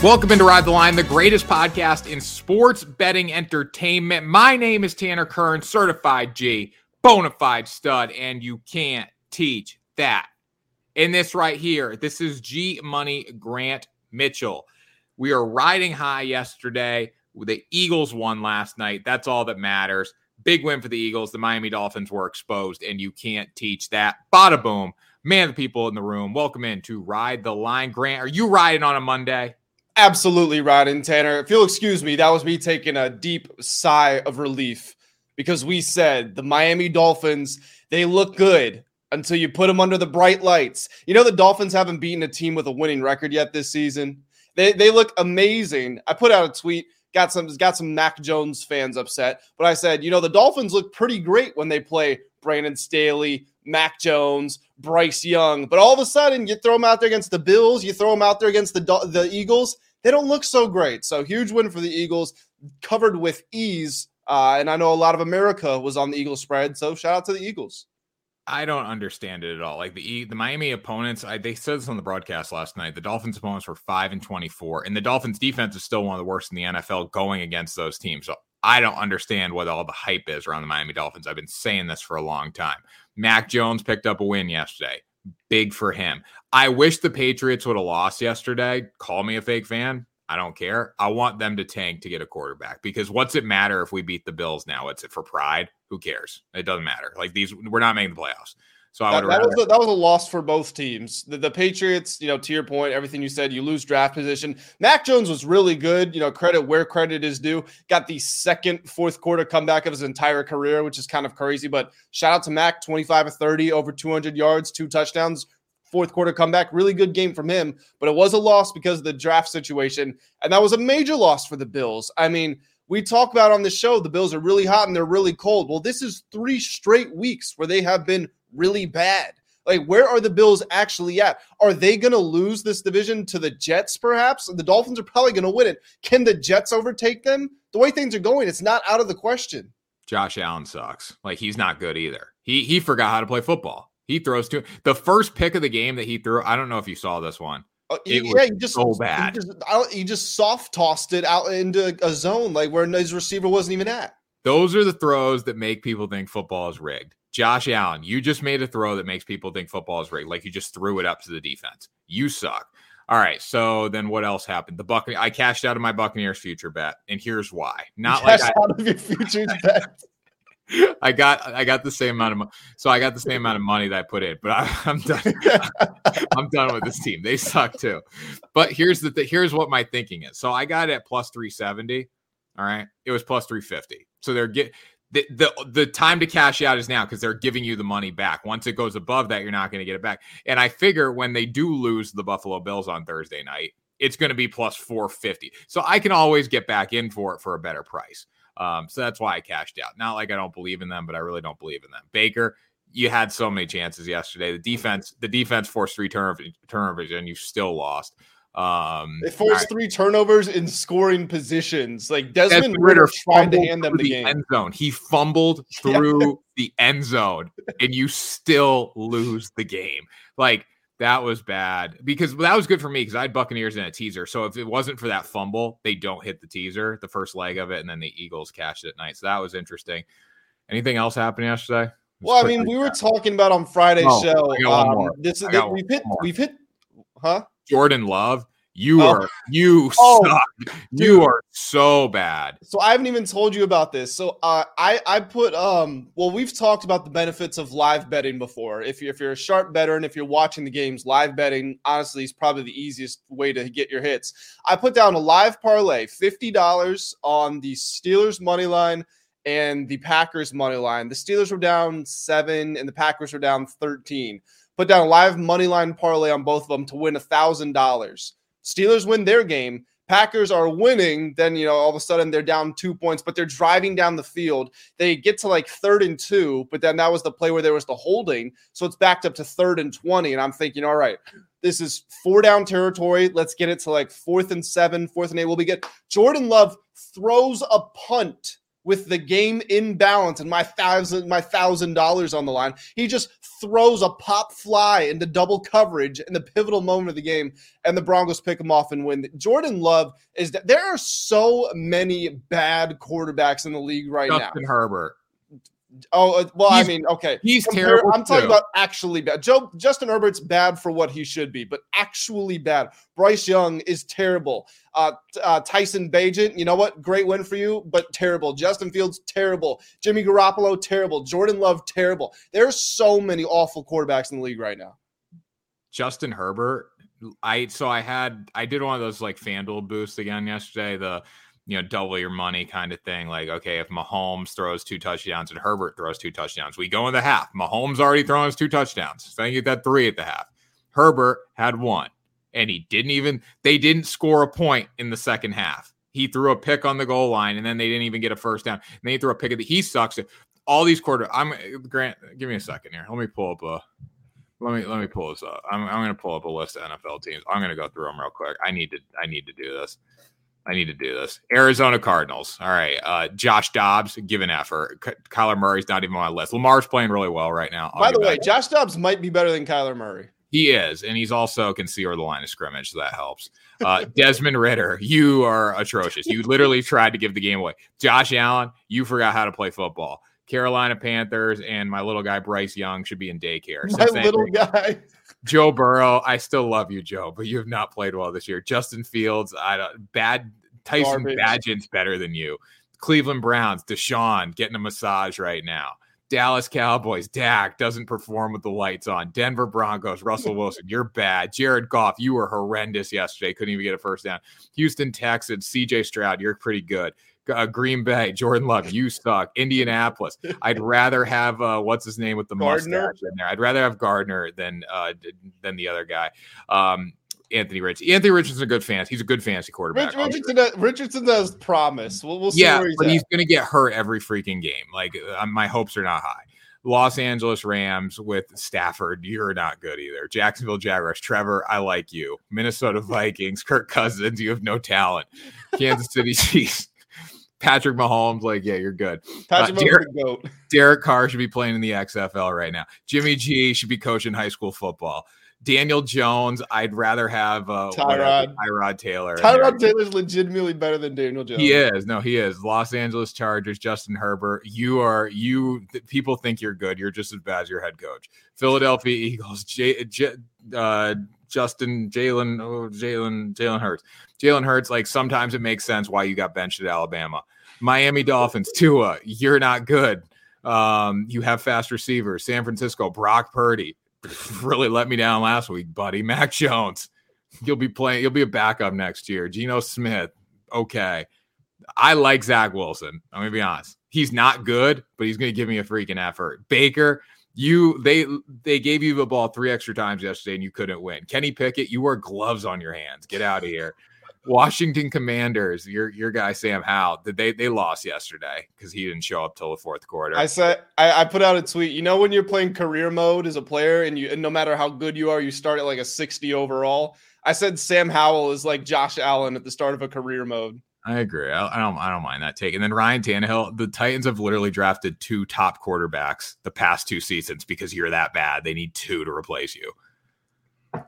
Welcome into Ride the Line, the greatest podcast in sports betting entertainment. My name is Tanner Kern, certified G, bona fide stud, and you can't teach that. In this right here, this is G Money Grant Mitchell. We are riding high yesterday. The Eagles won last night. That's all that matters. Big win for the Eagles. The Miami Dolphins were exposed, and you can't teach that. Bada boom. Man, the people in the room, welcome in to Ride the Line. Grant, are you riding on a Monday? Absolutely riding, Tanner. If you'll excuse me, that was me taking a deep sigh of relief because we said the Miami Dolphins, they look good until you put them under the bright lights. You know, the Dolphins haven't beaten a team with a winning record yet this season. They, they look amazing. I put out a tweet, got some got some Mac Jones fans upset, but I said, you know, the Dolphins look pretty great when they play Brandon Staley, Mac Jones, Bryce Young. But all of a sudden, you throw them out there against the Bills, you throw them out there against the the Eagles, they don't look so great. So huge win for the Eagles, covered with ease. Uh, and I know a lot of America was on the Eagles spread, so shout out to the Eagles. I don't understand it at all. Like the the Miami opponents, I, they said this on the broadcast last night. The Dolphins opponents were five and twenty four, and the Dolphins defense is still one of the worst in the NFL going against those teams. So I don't understand what all the hype is around the Miami Dolphins. I've been saying this for a long time. Mac Jones picked up a win yesterday. Big for him. I wish the Patriots would have lost yesterday. Call me a fake fan. I don't care. I want them to tank to get a quarterback because what's it matter if we beat the Bills now? What's it for pride? Who cares? It doesn't matter. Like these, we're not making the playoffs. So I would that, that was a, that was a loss for both teams. The, the, Patriots, you know, to your point, everything you said, you lose draft position. Mac Jones was really good. You know, credit where credit is due. Got the second fourth quarter comeback of his entire career, which is kind of crazy. But shout out to Mac, twenty five or thirty, over two hundred yards, two touchdowns fourth quarter comeback. Really good game from him, but it was a loss because of the draft situation. And that was a major loss for the Bills. I mean, we talk about on the show the Bills are really hot and they're really cold. Well, this is three straight weeks where they have been really bad. Like, where are the Bills actually at? Are they going to lose this division to the Jets, perhaps? The Dolphins are probably going to win it. Can the Jets overtake them? The way things are going, it's not out of the question. Josh Allen sucks. Like, he's not good either. He, he forgot how to play football. He throws to the first pick of the game that he threw. I don't know if you saw this one. Uh, it yeah, he just so bad. He just, he just soft tossed it out into a zone like where his receiver wasn't even at. Those are the throws that make people think football is rigged. Josh Allen, you just made a throw that makes people think football is rigged. Like you just threw it up to the defense. You suck. All right. So then what else happened? The Buccaneers. I cashed out of my Buccaneers future bet, and here's why. Not like I, out of your futures bet. I got I got the same amount of money. So I got the same amount of money that I put in, but I, am done. I'm done with this team. They suck too. But here's the th- here's what my thinking is. So I got it at plus 370. All right. It was plus 350. So they're get the, the the time to cash out is now because they're giving you the money back. Once it goes above that, you're not going to get it back. And I figure when they do lose the Buffalo Bills on Thursday night, it's going to be plus 450. So I can always get back in for it for a better price. Um, so that's why I cashed out. Not like I don't believe in them, but I really don't believe in them. Baker, you had so many chances yesterday. The defense, the defense forced three turnovers, turnovers and you still lost. Um, they forced right. three turnovers in scoring positions. Like Desmond, Desmond Ridder tried to hand them the, the game. end zone. He fumbled through the end zone, and you still lose the game. Like that was bad because that was good for me because I had Buccaneers in a teaser. So if it wasn't for that fumble, they don't hit the teaser, the first leg of it, and then the Eagles catch it at night. So that was interesting. Anything else happened yesterday? Well, I mean, we were talking about on Friday's oh, show. Um, this is we've hit we've hit, huh? Jordan Love you oh. are you oh, suck. You are so bad. So I haven't even told you about this. So uh, I I put um well we've talked about the benefits of live betting before. If you're if you're a sharp better and if you're watching the games, live betting honestly is probably the easiest way to get your hits. I put down a live parlay, fifty dollars on the Steelers money line and the Packers money line. The Steelers were down seven and the Packers were down thirteen. Put down a live money line parlay on both of them to win a thousand dollars. Steelers win their game. Packers are winning, then you know all of a sudden they're down two points, but they're driving down the field. They get to like third and two, but then that was the play where there was the holding, so it's backed up to third and twenty. And I'm thinking, all right, this is four down territory. Let's get it to like fourth and seven, fourth and eight. We'll be good. Jordan Love throws a punt with the game in balance and my thousand my thousand dollars on the line. He just throws a pop fly into double coverage in the pivotal moment of the game, and the Broncos pick him off and win. Jordan Love is that there are so many bad quarterbacks in the league right Justin now. Justin Herbert. Oh uh, well, he's, I mean, okay. He's Compare, terrible. I'm talking too. about actually bad. Joe Justin Herbert's bad for what he should be, but actually bad. Bryce Young is terrible. Uh, uh, Tyson Bagent, you know what? Great win for you, but terrible. Justin Fields, terrible. Jimmy Garoppolo, terrible. Jordan Love, terrible. There's so many awful quarterbacks in the league right now. Justin Herbert, I so I had I did one of those like FanDuel boosts again yesterday. The you know, double your money kind of thing. Like, okay, if Mahomes throws two touchdowns and Herbert throws two touchdowns, we go in the half. Mahomes already thrown his two touchdowns. So you get that three at the half. Herbert had one, and he didn't even, they didn't score a point in the second half. He threw a pick on the goal line, and then they didn't even get a first down. And then he threw a pick at the, he sucks. All these quarter, I'm, Grant, give me a second here. Let me pull up a, let me let me pull this up. I'm, I'm going to pull up a list of NFL teams. I'm going to go through them real quick. I need to I need to do this. I need to do this. Arizona Cardinals. All right. Uh, Josh Dobbs, give an effort. Kyler Murray's not even on my list. Lamar's playing really well right now. I'll By the way, back. Josh Dobbs might be better than Kyler Murray. He is, and he's also can see over the line of scrimmage, so that helps. Uh, Desmond Ridder, you are atrocious. You literally tried to give the game away. Josh Allen, you forgot how to play football. Carolina Panthers and my little guy Bryce Young should be in daycare. My little guy. Joe Burrow, I still love you, Joe, but you have not played well this year. Justin Fields, I don't bad Tyson Bagent's better than you. Cleveland Browns, Deshaun getting a massage right now. Dallas Cowboys, Dak doesn't perform with the lights on. Denver Broncos, Russell Wilson, you're bad. Jared Goff, you were horrendous yesterday. Couldn't even get a first down. Houston Texans, CJ Stroud, you're pretty good. Uh, Green Bay, Jordan Love, you suck. Indianapolis, I'd rather have uh, what's his name with the Gardner? mustache in there. I'd rather have Gardner than uh, than the other guy. Um, Anthony Rich. Anthony Richardson's a good fan. He's a good fantasy quarterback. Rich, Richardson, Richardson does promise. We'll, we'll see. Yeah, he's but at. he's going to get hurt every freaking game. Like uh, my hopes are not high. Los Angeles Rams with Stafford, you're not good either. Jacksonville Jaguars, Trevor, I like you. Minnesota Vikings, Kirk Cousins, you have no talent. Kansas City Chiefs, Patrick Mahomes, like, yeah, you're good. Patrick uh, Derek, Derek Carr should be playing in the XFL right now. Jimmy G should be coaching high school football. Daniel Jones, I'd rather have uh, Tyrod. Tyrod Taylor. Tyrod Taylor's legitimately better than Daniel Jones. He is. No, he is. Los Angeles Chargers, Justin Herbert. You are you. Th- people think you're good. You're just as bad as your head coach. Philadelphia Eagles, J, J, uh, Justin Jalen, oh, Jalen, Jalen Hurts. Jalen Hurts. Like sometimes it makes sense why you got benched at Alabama. Miami Dolphins, Tua. You're not good. Um, you have fast receivers. San Francisco, Brock Purdy. really let me down last week, buddy. Mac Jones, you'll be playing. You'll be a backup next year. Geno Smith, okay. I like Zach Wilson. I'm gonna be honest. He's not good, but he's gonna give me a freaking effort. Baker, you they they gave you the ball three extra times yesterday and you couldn't win. Kenny Pickett, you wear gloves on your hands. Get out of here. Washington Commanders, your your guy Sam Howell, did they they lost yesterday because he didn't show up till the fourth quarter. I said I, I, put out a tweet. You know when you're playing career mode as a player and you and no matter how good you are, you start at like a 60 overall. I said Sam Howell is like Josh Allen at the start of a career mode. I agree. I, I, don't. I don't mind that take. And then Ryan Tannehill. The Titans have literally drafted two top quarterbacks the past two seasons because you're that bad. They need two to replace you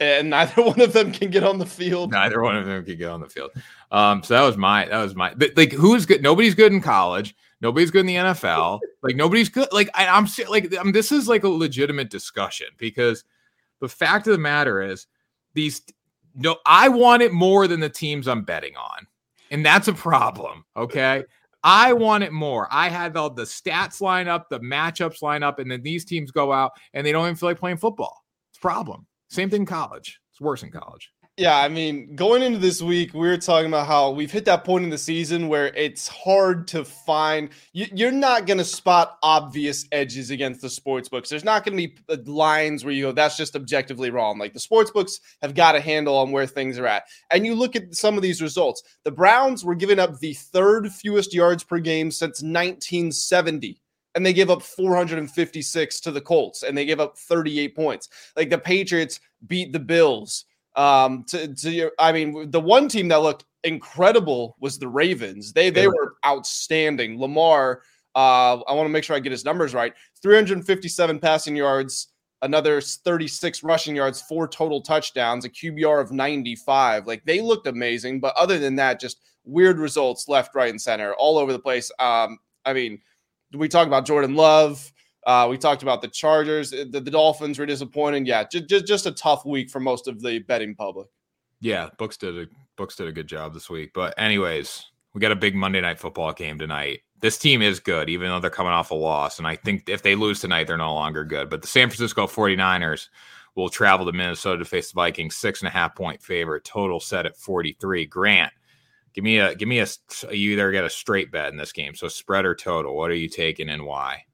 and neither one of them can get on the field. Neither one of them can get on the field. Um, so that was my that was my but like who's good? Nobody's good in college. Nobody's good in the NFL. like nobody's good. Like I, am like I'm, this is like a legitimate discussion because the fact of the matter is these. No, I want it more than the teams I'm betting on, and that's a problem. Okay. I want it more. I had all the stats line up, the matchups line up, and then these teams go out and they don't even feel like playing football. It's a problem. Same thing in college. It's worse in college. Yeah, I mean, going into this week, we were talking about how we've hit that point in the season where it's hard to find. You, are not going to spot obvious edges against the sports books. There's not going to be uh, lines where you go, "That's just objectively wrong." Like the sports books have got a handle on where things are at. And you look at some of these results. The Browns were giving up the third fewest yards per game since 1970 and they give up 456 to the Colts and they give up 38 points. Like the Patriots beat the Bills. Um, to, to your, I mean, the one team that looked incredible was the Ravens. They they were outstanding. Lamar, uh, I want to make sure I get his numbers right. 357 passing yards, another 36 rushing yards, four total touchdowns, a QBR of 95. Like they looked amazing, but other than that, just weird results left, right, and center all over the place. Um, I mean, we talked about Jordan Love. Uh, we talked about the Chargers. The, the Dolphins were disappointing. Yeah, just, just just a tough week for most of the betting public. Yeah, books did a books did a good job this week. But anyways, we got a big Monday night football game tonight. This team is good, even though they're coming off a loss. And I think if they lose tonight, they're no longer good. But the San Francisco 49ers will travel to Minnesota to face the Vikings, six and a half point favorite, total set at 43. Grant, give me a give me a you either get a straight bet in this game. So spread or total. What are you taking and why?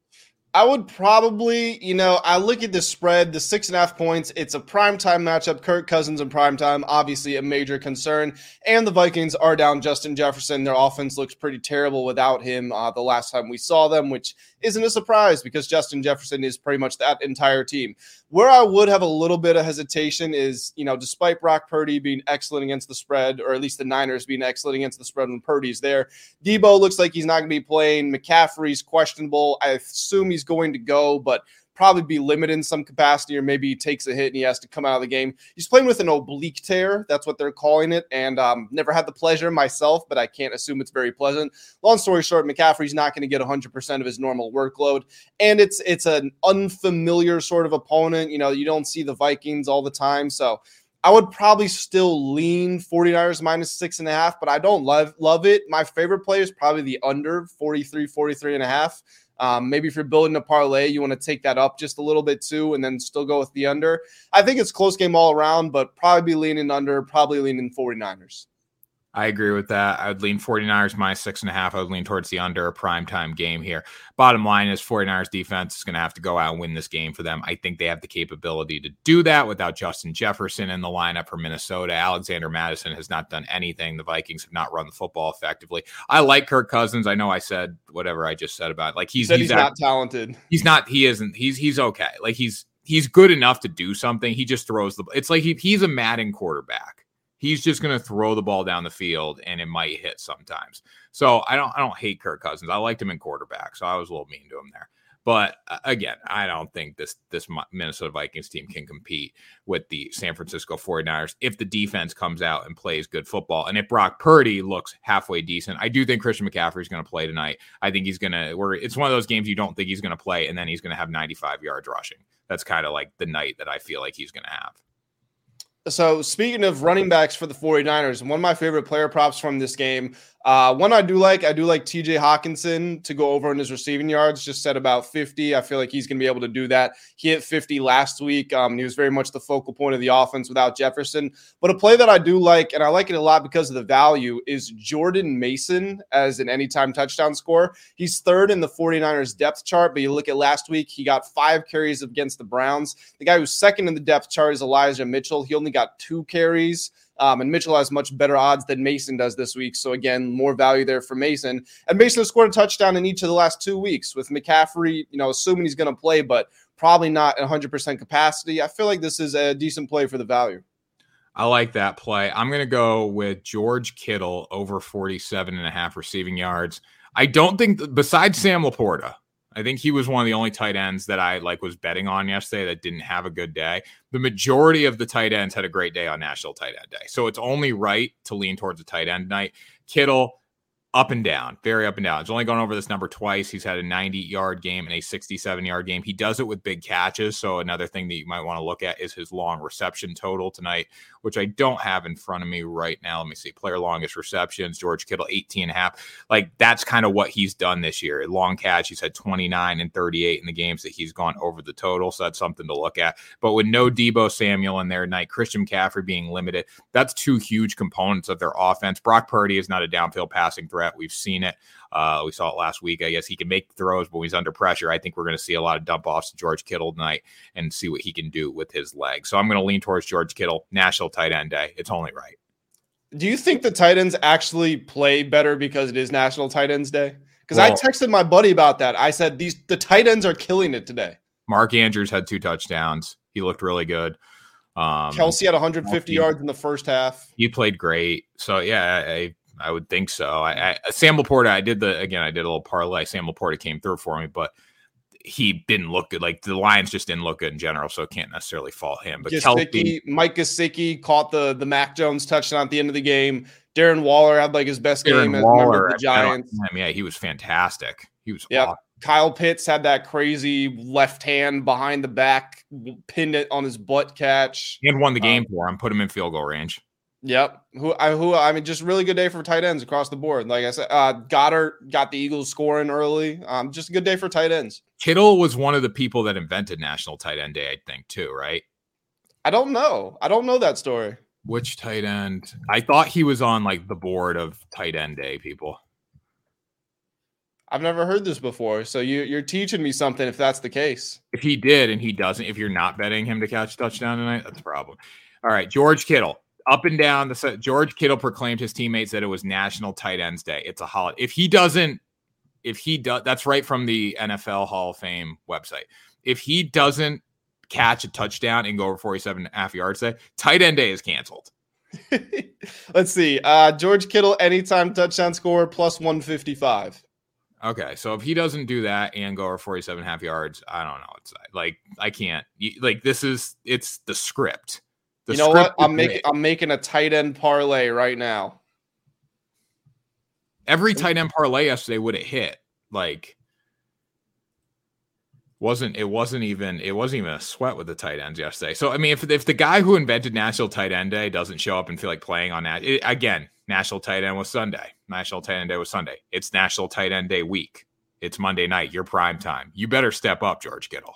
I would probably, you know, I look at the spread, the six and a half points. It's a primetime matchup. Kirk Cousins in primetime, obviously a major concern. And the Vikings are down Justin Jefferson. Their offense looks pretty terrible without him uh, the last time we saw them, which isn't a surprise because Justin Jefferson is pretty much that entire team. Where I would have a little bit of hesitation is, you know, despite Brock Purdy being excellent against the spread, or at least the Niners being excellent against the spread when Purdy's there, Deebo looks like he's not going to be playing. McCaffrey's questionable. I assume he's going to go, but probably be limited in some capacity, or maybe he takes a hit and he has to come out of the game. He's playing with an oblique tear. That's what they're calling it. And um, never had the pleasure myself, but I can't assume it's very pleasant. Long story short, McCaffrey's not going to get 100% of his normal workload. And it's it's an unfamiliar sort of opponent. You know, you don't see the Vikings all the time. So I would probably still lean 49ers minus six and a half, but I don't love love it. My favorite play is probably the under 43, 43 and a half. Um, maybe if you're building a parlay, you want to take that up just a little bit too, and then still go with the under. I think it's close game all around, but probably leaning under, probably leaning 49ers. I agree with that. I would lean 49ers minus six and a half. I would lean towards the under a prime time game here. Bottom line is 49ers defense is going to have to go out and win this game for them. I think they have the capability to do that without Justin Jefferson in the lineup for Minnesota. Alexander Mattison has not done anything. The Vikings have not run the football effectively. I like Kirk Cousins. I know I said whatever I just said about it. like he's he's, he's not talented. He's not. He isn't. He's he's okay. Like he's he's good enough to do something. He just throws the. It's like he, he's a Madden quarterback he's just going to throw the ball down the field and it might hit sometimes. So I don't I don't hate Kirk Cousins. I liked him in quarterback, so I was a little mean to him there. But uh, again, I don't think this this Minnesota Vikings team can compete with the San Francisco 49ers if the defense comes out and plays good football. And if Brock Purdy looks halfway decent, I do think Christian McCaffrey is going to play tonight. I think he's going to it's one of those games you don't think he's going to play and then he's going to have 95 yards rushing. That's kind of like the night that I feel like he's going to have. So, speaking of running backs for the 49ers, one of my favorite player props from this game uh, one I do like, I do like TJ Hockenson to go over in his receiving yards, just set about 50. I feel like he's going to be able to do that. He hit 50 last week. Um, he was very much the focal point of the offense without Jefferson. But a play that I do like, and I like it a lot because of the value, is Jordan Mason as an anytime touchdown score. He's third in the 49ers depth chart, but you look at last week, he got five carries against the Browns. The guy who's second in the depth chart is Elijah Mitchell. He only got two carries. Um, and Mitchell has much better odds than Mason does this week. So again, more value there for Mason. And Mason has scored a touchdown in each of the last two weeks with McCaffrey, you know, assuming he's going to play, but probably not 100% capacity. I feel like this is a decent play for the value. I like that play. I'm going to go with George Kittle over 47 and a half receiving yards. I don't think, besides Sam LaPorta, I think he was one of the only tight ends that I like was betting on yesterday that didn't have a good day. The majority of the tight ends had a great day on National Tight End Day. So it's only right to lean towards a tight end night. Kittle, up and down, very up and down. He's only gone over this number twice. He's had a 90 yard game and a 67 yard game. He does it with big catches. So, another thing that you might want to look at is his long reception total tonight, which I don't have in front of me right now. Let me see. Player longest receptions, George Kittle, 18 and a half. Like, that's kind of what he's done this year. Long catch, he's had 29 and 38 in the games that he's gone over the total. So, that's something to look at. But with no Deebo Samuel in there tonight, Christian McCaffrey being limited, that's two huge components of their offense. Brock Purdy is not a downfield passing threat. We've seen it. Uh, we saw it last week. I guess he can make throws, but when he's under pressure, I think we're going to see a lot of dump offs to George Kittle tonight and see what he can do with his legs. So I'm going to lean towards George Kittle, National Tight End Day. It's only right. Do you think the tight ends actually play better because it is National Tight Ends Day? Because well, I texted my buddy about that. I said these the tight ends are killing it today. Mark Andrews had two touchdowns. He looked really good. Um, Kelce had 150 yards in the first half. He played great. So yeah, I I would think so. I, I Sam LaPorta, I did the again, I did a little parlay. Sam LaPorta came through for me, but he didn't look good. Like the Lions just didn't look good in general, so it can't necessarily fault him. But Gesicki, Kelce, Mike Gesicki caught the the Mac Jones touchdown at the end of the game. Darren Waller had like his best Darren game Waller, as the Giants. Yeah, he was fantastic. He was yeah. Awesome. Kyle Pitts had that crazy left hand behind the back, pinned it on his butt catch, and won the game um, for him. Put him in field goal range. Yep. Who I who I mean, just really good day for tight ends across the board. Like I said, uh, Goedert got the Eagles scoring early. Um, just a good day for tight ends. Kittle was one of the people that invented National Tight End Day, I think, too. Right? I don't know. I don't know that story. Which tight end? I thought he was on like the board of tight end day people. I've never heard this before. So you you're teaching me something if that's the case. If he did and he doesn't, if you're not betting him to catch a touchdown tonight, that's a problem. All right, George Kittle. Up and down the George Kittle proclaimed his teammates that it was National Tight Ends Day. It's a holiday. If he doesn't, if he does, that's right from the NFL Hall of Fame website. If he doesn't catch a touchdown and go over 47 and a half yards day, tight end day is canceled. Let's see. Uh, George Kittle, anytime touchdown score plus 155. Okay, so if he doesn't do that and go over 47 and a half yards, I don't know. It's like I can't like this is it's the script. The you know what? I'm making I'm making a tight end parlay right now. Every tight end parlay yesterday would have hit. Like wasn't it wasn't even it wasn't even a sweat with the tight ends yesterday. So I mean, if if the guy who invented National Tight End Day doesn't show up and feel like playing on that it, again, National Tight End was Sunday. National Tight End Day was Sunday. It's National Tight End Day week. It's Monday night. Your prime time. You better step up, George Kittle.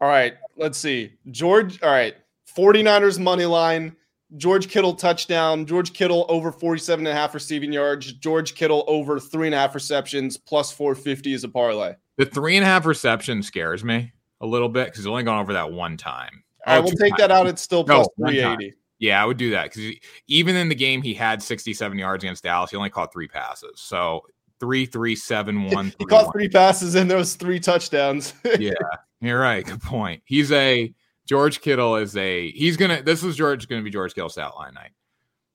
All right, let's see. George. All right, 49ers money line. George Kittle touchdown. George Kittle over 47 and a half receiving yards. George Kittle over three and a half receptions plus 450 is a parlay. The three and a half reception scares me a little bit because he's only gone over that one time. I will oh, take times. that out. It's still plus no, 380. Yeah, I would do that because even in the game he had 67 yards against Dallas, he only caught three passes. So three, three, seven, one. he caught one. three passes and there was three touchdowns. yeah, you're right. Good point. He's a George Kittle is a he's gonna. This is George going to be George Kittle's stat line night.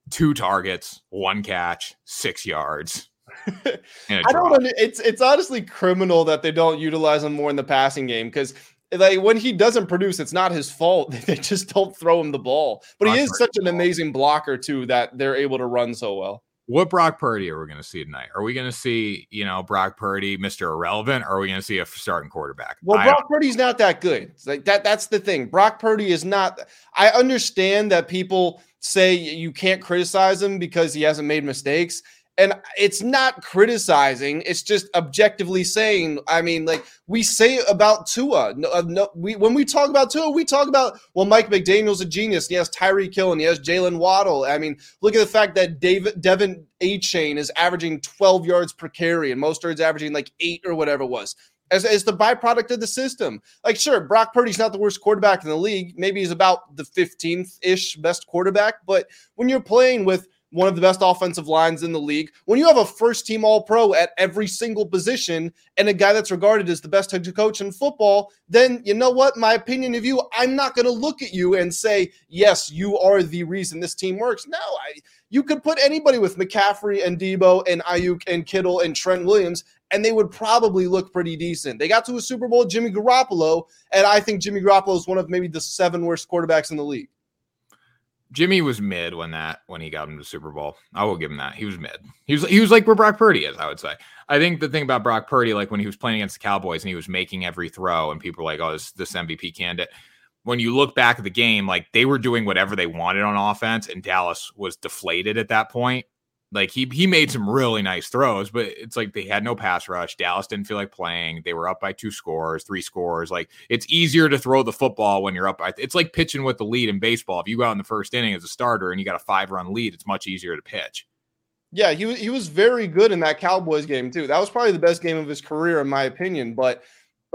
Two targets, one catch, six yards. I don't. It's it's honestly criminal that they don't utilize him more in the passing game because like when he doesn't produce, it's not his fault. They just don't throw him the ball. But he is such an amazing blocker too that they're able to run so well. What Brock Purdy are we going to see tonight? Are we going to see, you know, Brock Purdy, Mr. Irrelevant, or are we going to see a starting quarterback? Well, Brock Purdy's not that good. It's like that that's the thing. Brock Purdy is not I understand that people say you can't criticize him because he hasn't made mistakes and it's not criticizing it's just objectively saying i mean like we say about tua no, uh, no, we, when we talk about tua we talk about well mike mcdaniel's a genius he has Tyreek hill and he has Jaylen waddle i mean look at the fact that david De'Von Achane is averaging 12 yards per carry and Mostert's averaging like eight or whatever it was as, as the byproduct of the system. Like, sure, Brock Purdy's not the worst quarterback in the league. Maybe he's about the 15th ish best quarterback. But when you're playing with one of the best offensive lines in the league. When you have a first team all pro at every single position and a guy that's regarded as the best head coach in football, then you know what? My opinion of you, I'm not going to look at you and say, yes, you are the reason this team works. No, I, you could put anybody with McCaffrey and Deebo and Aiyuk and Kittle and Trent Williams, and they would probably look pretty decent. They got to a Super Bowl, Jimmy Garoppolo, and I think Jimmy Garoppolo is one of maybe the seven worst quarterbacks in the league. Jimmy was mid when that when he got him to Super Bowl. I will give him that. He was mid. He was he was like where Brock Purdy is. I would say. I think the thing about Brock Purdy, like when he was playing against the Cowboys and he was making every throw, and people were like, "Oh, this this MVP candidate." When you look back at the game, like they were doing whatever they wanted on offense, and Dallas was deflated at that point. Like he he made some really nice throws, but it's like they had no pass rush. Dallas didn't feel like playing. They were up by two scores, three scores. Like it's easier to throw the football when you're up by. It's like pitching with the lead in baseball. If you go out in the first inning as a starter and you got a five run lead, it's much easier to pitch. Yeah, he he was very good in that Cowboys game too. That was probably the best game of his career, in my opinion. But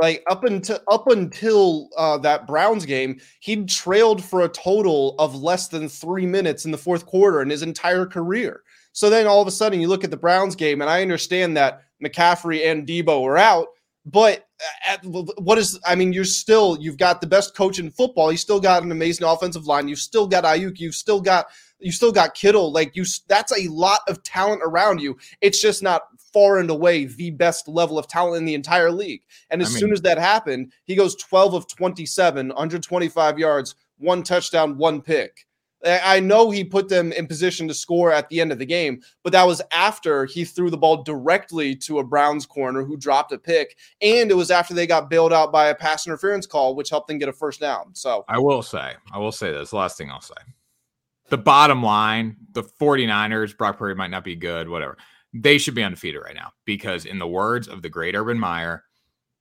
like up until up until uh, that Browns game, he'd trailed for a total of less than three minutes in the fourth quarter in his entire career. So then all of a sudden you look at the Browns game, and I understand that McCaffrey and Deebo are out, But uh, at, what is? I mean, you're still you've got the best coach in football. You still got an amazing offensive line. You've still got Aiyuk. You've still got you still got Kittle. Like you, that's a lot of talent around you. It's just not far and away the best level of talent in the entire league. And as I mean, soon as that happened, he goes 12 of 27, 125 yards, one touchdown, one pick. I know he put them in position to score at the end of the game, but that was after he threw the ball directly to a Browns corner who dropped a pick. And it was after they got bailed out by a pass interference call, which helped them get a first down. So I will say, I will say this last thing I'll say. The bottom line, the 49ers, Brock Purdy might not be good, whatever. They should be undefeated right now because, in the words of the great Urban Meyer,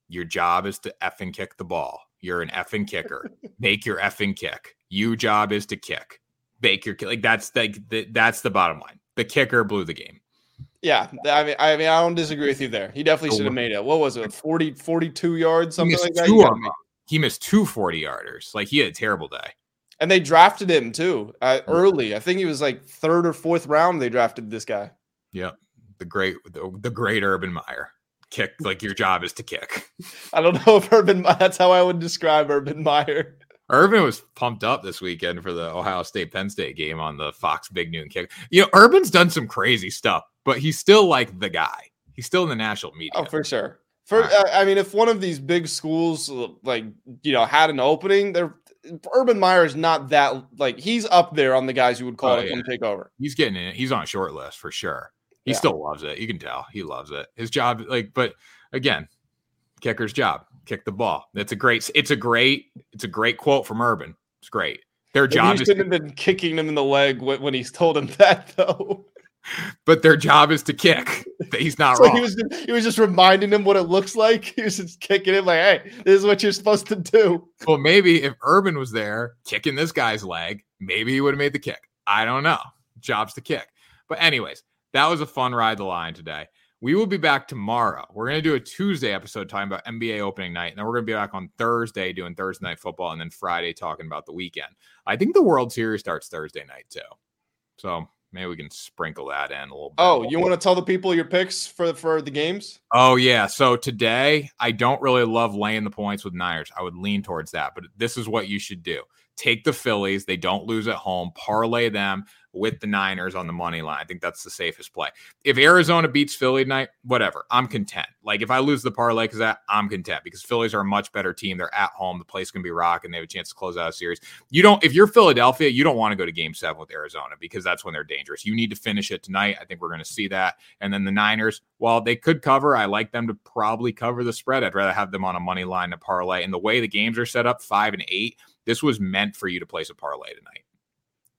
your job is to effing kick the ball. You're an effing kicker. Make your effing kick. Your job is to kick Baker. Like that's like the, that's the bottom line. The kicker blew the game. Yeah, I mean, I mean, I don't disagree with you there. He definitely should have made it. What was it, 40, 42 yards, something like that? Two he missed two 40 yarders. Like he had a terrible day. And they drafted him too uh, early. I think he was like third or fourth round. They drafted this guy. Yeah, the great, the, the great Urban Meyer. Kick like your job is to kick. I don't know if Urban. That's how I would describe Urban Meyer. Urban was pumped up this weekend for the Ohio State Penn State game on the Fox Big Noon kick. You know, Urban's done some crazy stuff, but he's still like the guy. He's still in the national media. Oh, for sure. For right. I mean, if one of these big schools like you know had an opening, they're Urban Meyer is not that like he's up there on the guys who would call oh, it yeah. come take over. He's getting in. He's on a short list for sure. He yeah. still loves it. You can tell he loves it. His job, like, but again, kicker's job kick the ball. It's a great. It's a great. It's a great quote from Urban. It's great. Their job he shouldn't have been kicking him in the leg when he's told him that though. But their job is to kick. He's not so wrong. He was, he was just reminding him what it looks like. He was just kicking him like, "Hey, this is what you're supposed to do." Well, maybe if Urban was there kicking this guy's leg, maybe he would have made the kick. I don't know. Job's to kick. But anyways, that was a fun ride the line today. We will be back tomorrow. We're going to do a Tuesday episode talking about NBA opening night. And then we're going to be back on Thursday doing Thursday night football and then Friday talking about the weekend. I think the World Series starts Thursday night too. So maybe we can sprinkle that in a little bit. Oh, you want to tell the people your picks for for the games? Oh yeah. So today I don't really love laying the points with Niners. I would lean towards that, but this is what you should do. Take the Phillies. They don't lose at home. Parlay them with the Niners on the money line. I think that's the safest play. If Arizona beats Philly tonight, whatever, I'm content. Like if I lose the parlay because that, I'm content because Phillies are a much better team. They're at home. The place can be rocking. They have a chance to close out a series. You don't, if you're Philadelphia, you don't want to go to game seven with Arizona because that's when they're dangerous. You need to finish it tonight. I think we're going to see that. And then the Niners, while they could cover, I like them to probably cover the spread. I'd rather have them on a money line to parlay. And the way the games are set up, five and eight, this was meant for you to place a parlay tonight.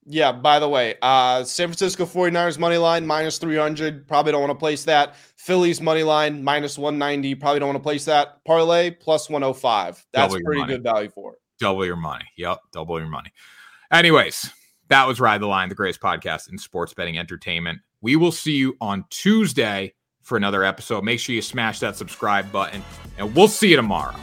Yeah, by the way, uh, San Francisco 49ers money line minus 300. Probably don't want to place that. Phillies money line minus 190. Probably don't want to place that. Parlay plus 105. That's pretty good value for it. Double your money. Yep, double your money. Anyways, that was Ride the Line, the greatest podcast in sports betting entertainment. We will see you on Tuesday for another episode. Make sure you smash that subscribe button, and we'll see you tomorrow.